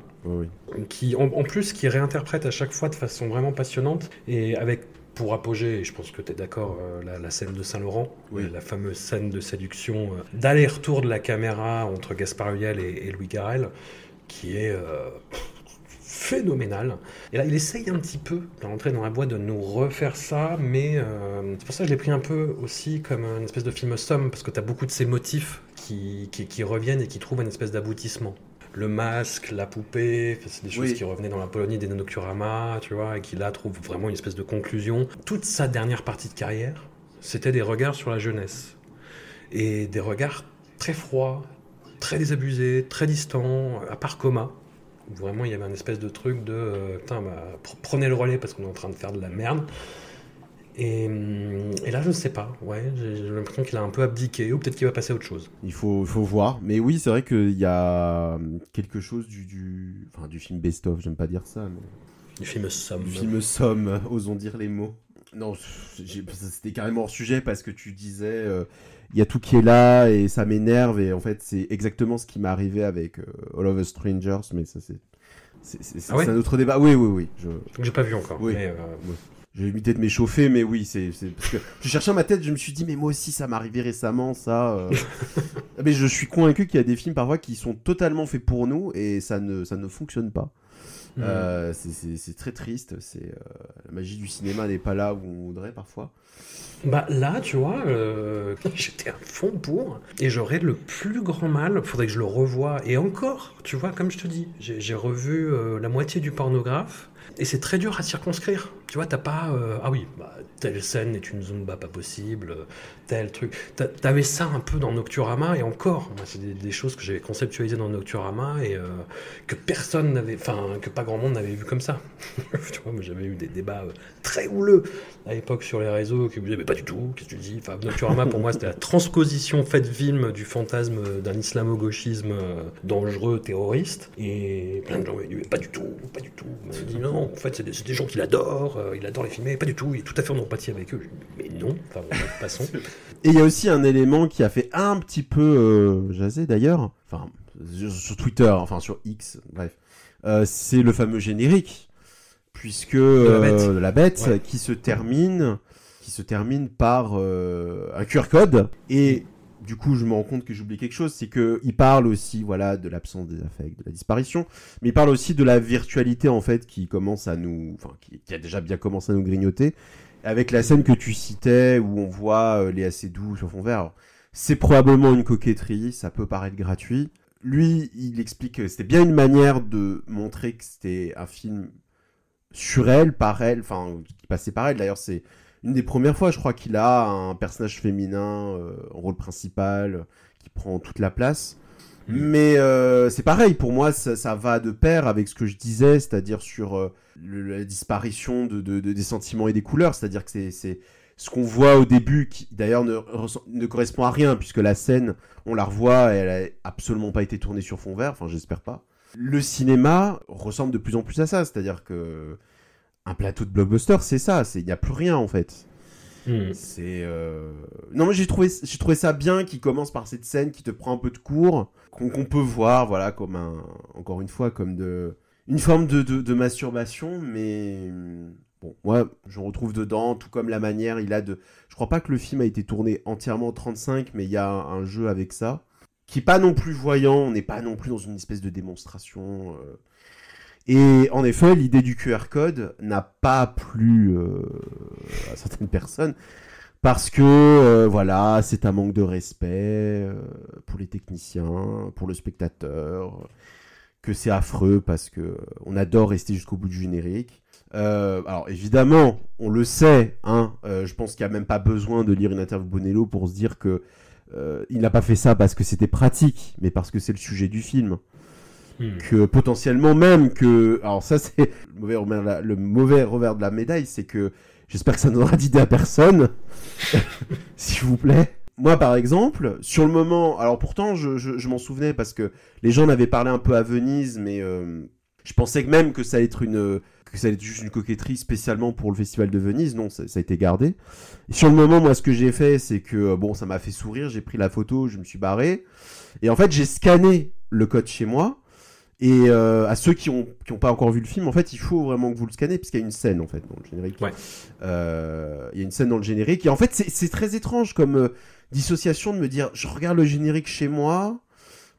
Qui en, en plus qui réinterprète à chaque fois de façon vraiment passionnante et avec pour apogée, et je pense que tu es d'accord, euh, la, la scène de Saint-Laurent, Oui. la fameuse scène de séduction, euh, d'aller-retour de la caméra entre Gaspard Huliel et, et Louis Garrel, qui est euh, phénoménale. Et là, il essaye un petit peu d'entrer dans la boîte, de nous refaire ça, mais euh, c'est pour ça que je l'ai pris un peu aussi comme une espèce de film somme, parce que tu as beaucoup de ces motifs qui, qui, qui reviennent et qui trouvent une espèce d'aboutissement le masque, la poupée, c'est des choses Oui. qui revenaient dans la Polonie des Nocturama, tu vois, et qui là trouvent vraiment une espèce de conclusion. Toute sa dernière partie de carrière, c'était des regards sur la jeunesse. Et des regards très froids, très désabusés, très distants, à part coma. Vraiment, il y avait un espèce de truc de euh, putain, bah, pr- prenez le relais parce qu'on est en train de faire de la merde. Et, hum, et là, je ne sais pas. Ouais, j'ai l'impression qu'il a un peu abdiqué, ou peut-être qu'il va passer à autre chose. Il faut, faut voir. Mais oui, c'est vrai qu'il y a quelque chose du, du, enfin, du film Best of, j'aime pas dire ça, mais Du film Somme. du film Somme, osons dire les mots. Non, c'était carrément hors sujet parce que tu disais, euh, il y a tout qui est là et ça m'énerve et en fait c'est exactement ce qui m'est arrivé avec euh, All of Us Strangers, mais ça c'est, c'est, c'est- Ah ouais c'est un autre débat. Oui, oui, oui. Je, j'ai pas vu encore. Oui. mais, euh, J'ai évité de m'échauffer, mais oui, c'est parce que je cherchais ma tête, je me suis dit, mais moi aussi, ça m'est arrivé récemment, ça. euh. Mais je suis convaincu qu'il y a des films parfois qui sont totalement faits pour nous et ça ne, ça ne fonctionne pas. hmm. Euh, c'est- très triste. C'est euh, la magie du cinéma n'est pas là où on voudrait parfois. Bah là, tu vois, euh, j'étais à fond pour, et j'aurais le plus grand mal, faudrait que je le revoie, et encore, tu vois, comme je te dis, j'ai j'ai revu euh, la moitié du pornographe, et c'est très dur à circonscrire. Tu vois, t'as pas, euh, ah oui, bah, telle scène est une zumba pas possible, euh, tel truc. T'a- T'avais ça un peu dans Nocturama, et encore, c'est des, choses que j'avais conceptualisées dans Nocturama, et euh, que personne n'avait, enfin, que pas grand monde n'avait vu comme ça. tu vois, j'avais eu des débats très houleux à l'époque sur les réseaux qui me disaient mais pas du tout, qu'est-ce que tu dis? Enfin, Nocturama pour moi c'était la transposition faite film du fantasme d'un islamo-gauchisme dangereux, terroriste. Et plein de gens m'ont dit mais pas du tout, pas du tout. Non, en fait c'est des, gens qui l'adorent, euh, il adore les filmer, pas du tout, il est tout à fait en empathie avec eux. Mais non, enfin bon, passons. Et il y a aussi un élément qui a fait un petit peu euh, jaser d'ailleurs, enfin sur- Twitter, enfin sur X, bref, Euh, c'est le fameux générique, puisque la bête. euh, la bête Ouais. qui se termine, qui se termine par un QR code et du coup, je me rends compte que j'oublie quelque chose, c'est que il parle aussi, voilà, de l'absence des affects, de la disparition, mais il parle aussi de la virtualité en fait qui commence à nous, enfin, qui, qui a déjà bien commencé à nous grignoter, avec la scène que tu citais où on voit euh, Léa Seydoux sur fond vert. C'est probablement une coquetterie, ça peut paraître gratuit. Lui, il explique que c'était bien une manière de montrer que c'était un film sur elle, par elle, enfin, qui passait par elle. D'ailleurs, c'est une des premières fois, je crois, qu'il a un personnage féminin euh, en rôle principal qui prend toute la place. Mm. Mais euh, c'est pareil, pour moi, ça, va de pair avec ce que je disais, c'est-à-dire sur euh, la disparition de, des sentiments et des couleurs. C'est-à-dire que c'est ce qu'on voit au début, qui d'ailleurs ne, ne, correspond à rien, puisque la scène, on la revoit, et elle a absolument pas été tournée sur fond vert, enfin j'espère pas. Le cinéma ressemble de plus en plus à ça, c'est-à-dire que un plateau de blockbuster, c'est ça, il n'y a plus rien en fait. Hmm. C'est euh, non mais j'ai trouvé j'ai trouvé ça bien qui commence par cette scène qui te prend un peu de cours qu'on peut voir voilà comme un encore une fois comme de une forme de, de, masturbation mais bon moi je retrouve dedans tout comme la manière il a de je crois pas que le film a été tourné entièrement en 35 mais il y a un, jeu avec ça qui est pas non plus voyant on n'est pas non plus dans une espèce de démonstration euh, et en effet, l'idée du QR code n'a pas plu euh, à certaines personnes parce que euh, voilà, c'est un manque de respect euh, pour les techniciens, pour le spectateur, que c'est affreux parce que on adore rester jusqu'au bout du générique. alors évidemment, on le sait, hein, je pense qu'il n'y a même pas besoin de lire une interview Bonello pour se dire que il n'a pas fait ça parce que c'était pratique, mais parce que c'est le sujet du film. Hmm. que potentiellement même que alors ça c'est le mauvais revers, de la médaille c'est que j'espère que ça n'aura d'idée à personne s'il vous plaît. Moi par exemple sur le moment alors pourtant je, je, m'en souvenais parce que les gens en avaient parlé un peu à Venise mais euh, je pensais même que ça allait être une que ça allait être juste une coquetterie spécialement pour le festival de Venise. Non ça, a été gardé. Sur le moment moi ce que j'ai fait c'est que bon ça m'a fait sourire. J'ai pris la photo je me suis barré. Et en fait j'ai scanné le code chez moi et euh, à ceux qui n'ont qui ont pas encore vu le film, en fait, il faut vraiment que vous le scannez, puisqu'il y a une scène, en fait, dans le générique. Euh, il y a une scène dans le générique. Et en fait, c'est très étrange comme euh, dissociation de me dire, je regarde le générique chez moi,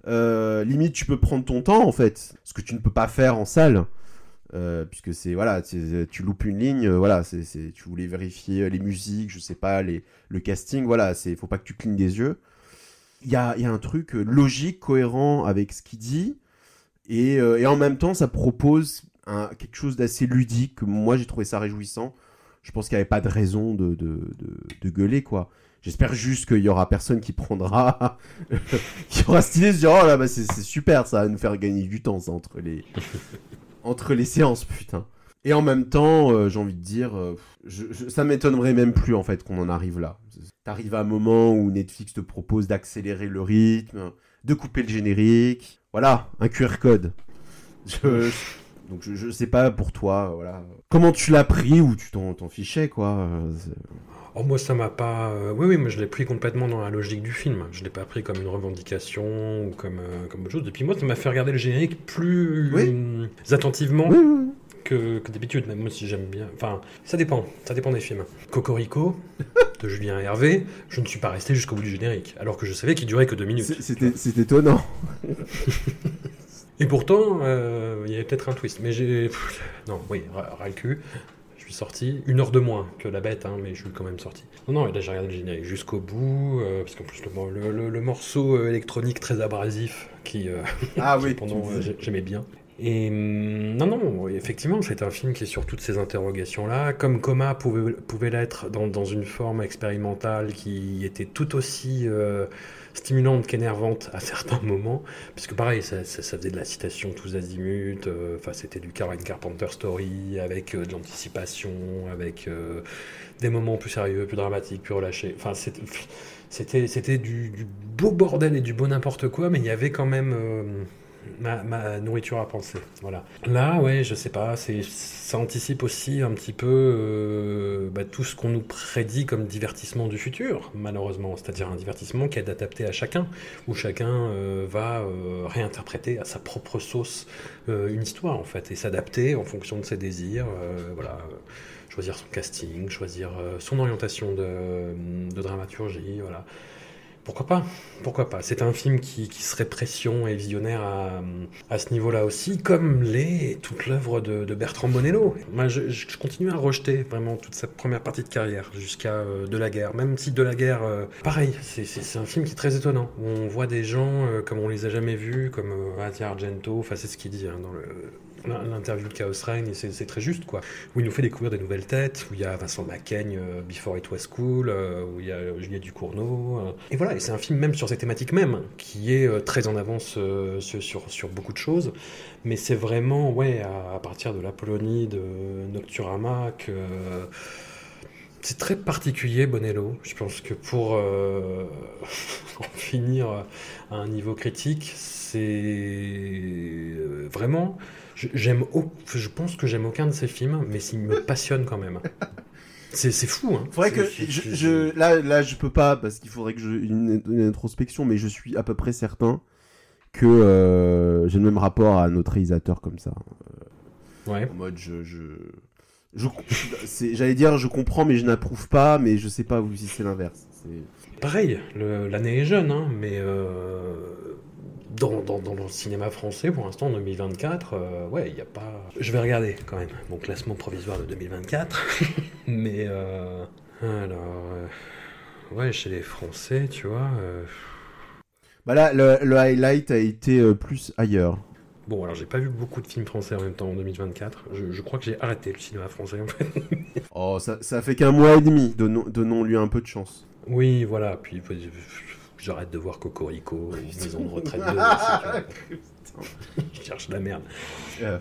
limite, tu peux prendre ton temps, en fait, ce que tu ne peux pas faire en salle. puisque c'est voilà tu loupes une ligne voilà c'est tu voulais vérifier les musiques je sais pas les le casting voilà c'est faut pas que tu clignes des yeux il y a, y a un truc logique cohérent avec ce qu'il dit euh, et, en même temps, ça propose quelque chose d'assez ludique. Moi, j'ai trouvé ça réjouissant. Je pense qu'il n'y avait pas de raison de, de, gueuler, quoi. J'espère juste qu'il y aura personne qui prendra, qui aura de se dire oh là bah c'est super, ça va nous faire gagner du temps entre les entre les séances, putain. Et en même temps, euh, j'ai envie de dire, euh, ça m'étonnerait même plus en fait qu'on en arrive là. T'arrives à un moment où Netflix te propose d'accélérer le rythme, de couper le générique, voilà, un QR code. donc je, sais pas pour toi, voilà. Comment tu l'as pris ou tu t'en fichais, quoi Oh, moi, ça m'a pas. Euh, oui, oui, moi, je l'ai pris complètement dans la logique du film. Je l'ai pas pris comme une revendication ou comme, euh, comme autre chose. Et puis, moi, ça m'a fait regarder le générique plus attentivement. que, que d'habitude, même moi si j'aime bien. Enfin, ça dépend, ça dépend des films. Cocorico, de Julien Hervé, je ne suis pas resté jusqu'au bout du générique, alors que je savais qu'il durait que deux minutes. C'est étonnant. Et pourtant, euh, il y avait peut-être un twist. Mais j'ai. Non, oui, ras le cul. Je suis sorti une heure de moins que la bête, hein, mais je suis quand même sorti. Non, non, là j'ai regardé le générique jusqu'au bout, euh, parce qu'en plus le, le, morceau euh, électronique très abrasif qui, ah, oui, pendant j'aimais bien. Et hum, non, non, effectivement, c'est un film qui est sur toutes ces interrogations-là, comme Coma pouvait, l'être dans, une forme expérimentale qui était tout aussi euh, stimulante qu'énervante à certains moments, puisque pareil, ça, faisait de la citation tous azimuts, euh, enfin c'était du Caroline Carpenter Story, avec euh, de l'anticipation, avec des moments plus sérieux, plus dramatiques, plus relâchés, enfin c'était, du, beau bordel et du beau n'importe quoi, mais il y avait quand même ma, nourriture à penser. Voilà. Là, ouais, je sais pas, ça anticipe aussi un petit peu euh, bah, tout ce qu'on nous prédit comme divertissement du futur, malheureusement. C'est-à-dire un divertissement qui est adapté à chacun, où chacun euh, va euh, réinterpréter à sa propre sauce une histoire, en fait, et s'adapter en fonction de ses désirs. voilà choisir son casting, choisir son orientation de, de dramaturgie, voilà. Pourquoi pas? Pourquoi pas? C'est un film qui, serait pression et visionnaire à, à ce niveau-là aussi, comme l'est toute l'œuvre de, Bertrand Bonello. Moi, je, continue à rejeter vraiment toute sa première partie de carrière jusqu'à euh, De la guerre. Même si De la guerre, euh, pareil, c'est un film qui est très étonnant. On voit des gens euh, comme on les a jamais vus, comme Atia Argento, enfin c'est ce qu'il dit hein, dans le l'interview de Chaos Reign, c'est très juste, quoi. Où il nous fait découvrir des nouvelles têtes, où il y a Vincent Macaigne, euh, Before It Was Cool, euh, où il y a Juliette Ducournau. Euh. Et voilà, et c'est un film même sur ces thématiques même, qui est euh, très en avance euh, sur, beaucoup de choses. Mais c'est vraiment, ouais, à, partir de l'Apollonie, de Nocturama, que c'est très particulier, Bonello. Je pense que pour euh, en finir à un niveau critique, c'est euh, vraiment. J'aime, je pense que j'aime aucun de ses films, mais s'il me passionne quand même. C'est fou, hein. Faudrait que je, je, là, là, je peux pas parce qu'il faudrait que je une, une, introspection, mais je suis à peu près certain que euh, j'ai le même rapport à notre réalisateur comme ça. Ouais. En mode, je, je je j'allais dire je comprends mais je n'approuve pas mais je sais pas si c'est l'inverse pareil l'année est jeune hein, mais euh, dans, dans, dans, le cinéma français pour l'instant en 2024 euh, ouais il n'y a pas je vais regarder quand même mon classement provisoire de 2024 mais euh, alors ouais chez les français tu vois bah là le, le, highlight a été plus ailleurs Bon, alors j'ai pas vu beaucoup de films français en même temps en 2024. Je, je crois que j'ai arrêté le cinéma français en fait. oh, ça, ça fait qu'un mois et demi. Donnons, donnons-lui un peu de chance. Oui, voilà. Puis j'arrête de voir Cocorico ou Maison de retraite 2. je cherche la merde. Yeah.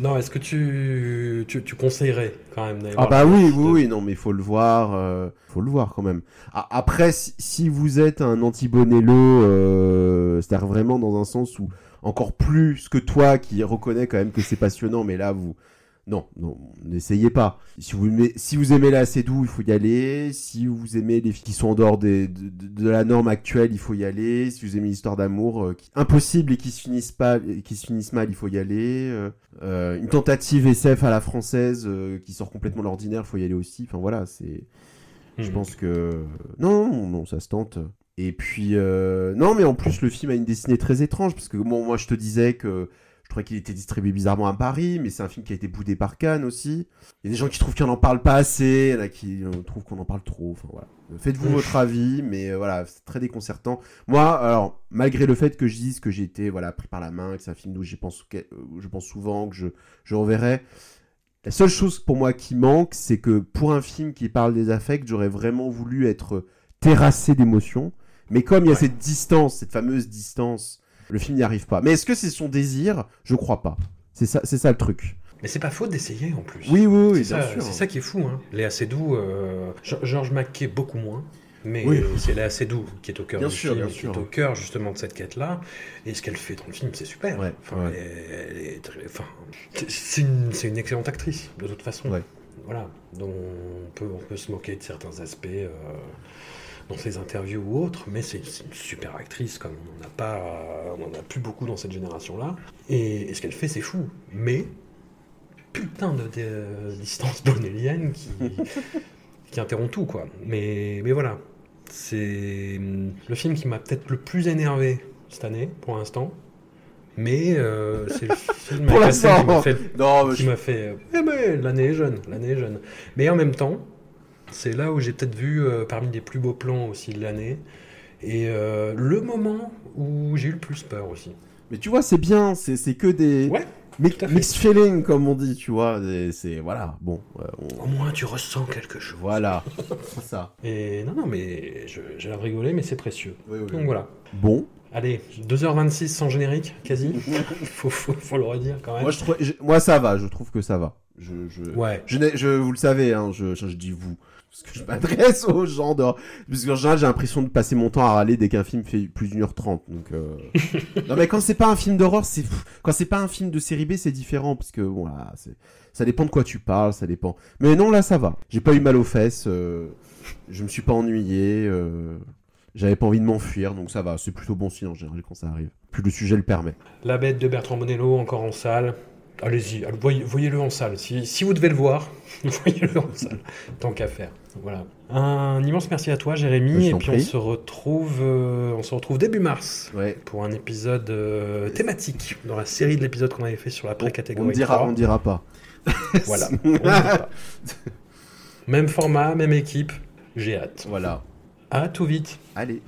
Non, est-ce que tu, tu, tu, conseillerais quand même Ah bah oui, oui, oui, non, mais il faut le voir, euh, faut le voir quand même. Après, si, si vous êtes un anti-Bonello, euh, c'est-à-dire vraiment dans un sens où encore plus que toi qui reconnais quand même que c'est passionnant, mais là vous non, non, n'essayez pas. Si vous aimez, si vous aimez la doux, il faut y aller. Si vous aimez les filles qui sont en dehors des, de, de, la norme actuelle, il faut y aller. Si vous aimez l'histoire d'amour euh, impossible et qui se finissent pas, qui se finissent mal, il faut y aller. Euh, euh, une tentative SF à la française euh, qui sort complètement de l'ordinaire, il faut y aller aussi. Enfin voilà, c'est. Mmh. Je pense que non, non, non, ça se tente. Et puis, non, mais en plus, le film a une destinée très étrange, parce que bon, moi, je te disais que je trouvais qu'il était distribué bizarrement à Paris, mais c'est un film qui a été boudé par Cannes aussi. Il y a des gens qui trouvent qu'on n'en parle pas assez, il y en a qui euh, trouvent qu'on en parle trop, enfin voilà. Faites-vous votre avis, mais euh, voilà, c'est très déconcertant. Moi, alors, malgré le fait que je dise que j'ai été voilà, pris par la main, que c'est un film je pense, que, je pense souvent que je, je reverrai, la seule chose pour moi qui manque, c'est que pour un film qui parle des affects, j'aurais vraiment voulu être terrassé d'émotions. Mais comme il y a ouais. cette distance, cette fameuse distance, le film n'y arrive pas. Mais est-ce que c'est son désir? Je crois pas. C'est ça, c'est ça le truc. Mais c'est pas faute d'essayer en plus. Oui, oui, oui, c'est bien ça, sûr. C'est ça qui est fou. Hein. Léa Seydoux, euh, Georges Mackay beaucoup moins. Mais oui. c'est Léa Seydoux qui est au cœur bien du sûr, film, bien qui sûr. est au cœur justement de cette quête-là. Et ce qu'elle fait dans le film, c'est super. Ouais, enfin, ouais. Elle, elle est très, enfin, c'est une, une, excellente actrice, de toute façon. Ouais. Voilà. Donc on peut, on peut se moquer de certains aspects. Euh, dans ses interviews ou autres, mais c'est une super actrice, comme on n'en a pas, on en a plus beaucoup dans cette génération-là. Et, et, ce qu'elle fait, c'est fou. Mais putain de, de, distance bonellienne qui, qui interrompt tout, quoi. Mais, mais voilà, c'est le film qui m'a peut-être le plus énervé cette année, pour l'instant. Mais euh, c'est le film pour qui m'a fait, non, qui je... m'a fait eh ben, l'année est jeune, l'année est jeune. Mais en même temps, c'est là où j'ai peut-être vu euh, parmi les plus beaux plans aussi de l'année. Et euh, le moment où j'ai eu le plus peur aussi. Mais tu vois, c'est bien, c'est que des ouais, mixed feelings, comme on dit, tu vois. C'est voilà, bon. Euh, on... Au moins, tu ressens quelque chose. Voilà, c'est ça. Et non, non, mais j'ai l'air de rigoler, mais c'est précieux. Oui, oui, Donc oui. voilà. Bon. Allez, 2h26 sans générique, quasi. faut, faut, faut, le redire quand même. Moi, je trouve, je, moi, ça va, je trouve que ça va. Je, je, ouais. je, je vous le savez, hein, je, je, dis vous. Parce que je m'adresse aux gens de... Parce qu'en général, j'ai l'impression de passer mon temps à râler dès qu'un film fait plus d'une heure trente. Donc, euh... non, mais quand c'est pas un film d'horreur, c'est quand c'est pas un film de série B, c'est différent parce que bon, là, ça dépend de quoi tu parles, ça dépend. Mais non, là, ça va. J'ai pas eu mal aux fesses. Euh... Je me suis pas ennuyé. Euh... J'avais pas envie de m'enfuir, donc ça va. C'est plutôt bon signe en général quand ça arrive. Plus le sujet le permet. La bête de Bertrand Bonello encore en salle. Allez-y, voyez- voyez-le en salle. Si, si vous devez le voir, voyez-le en salle. Tant qu'à faire. Voilà. Un immense merci à toi, Jérémy. Et puis on se retrouve, euh, on se retrouve début mars Ouais. pour un épisode euh, thématique dans la série de l'épisode qu'on avait fait sur la On pré-catégorie. ne dira, 3. on dira pas. Voilà. On pas. même format, même équipe. J'ai hâte. Voilà. À tout vite. Allez.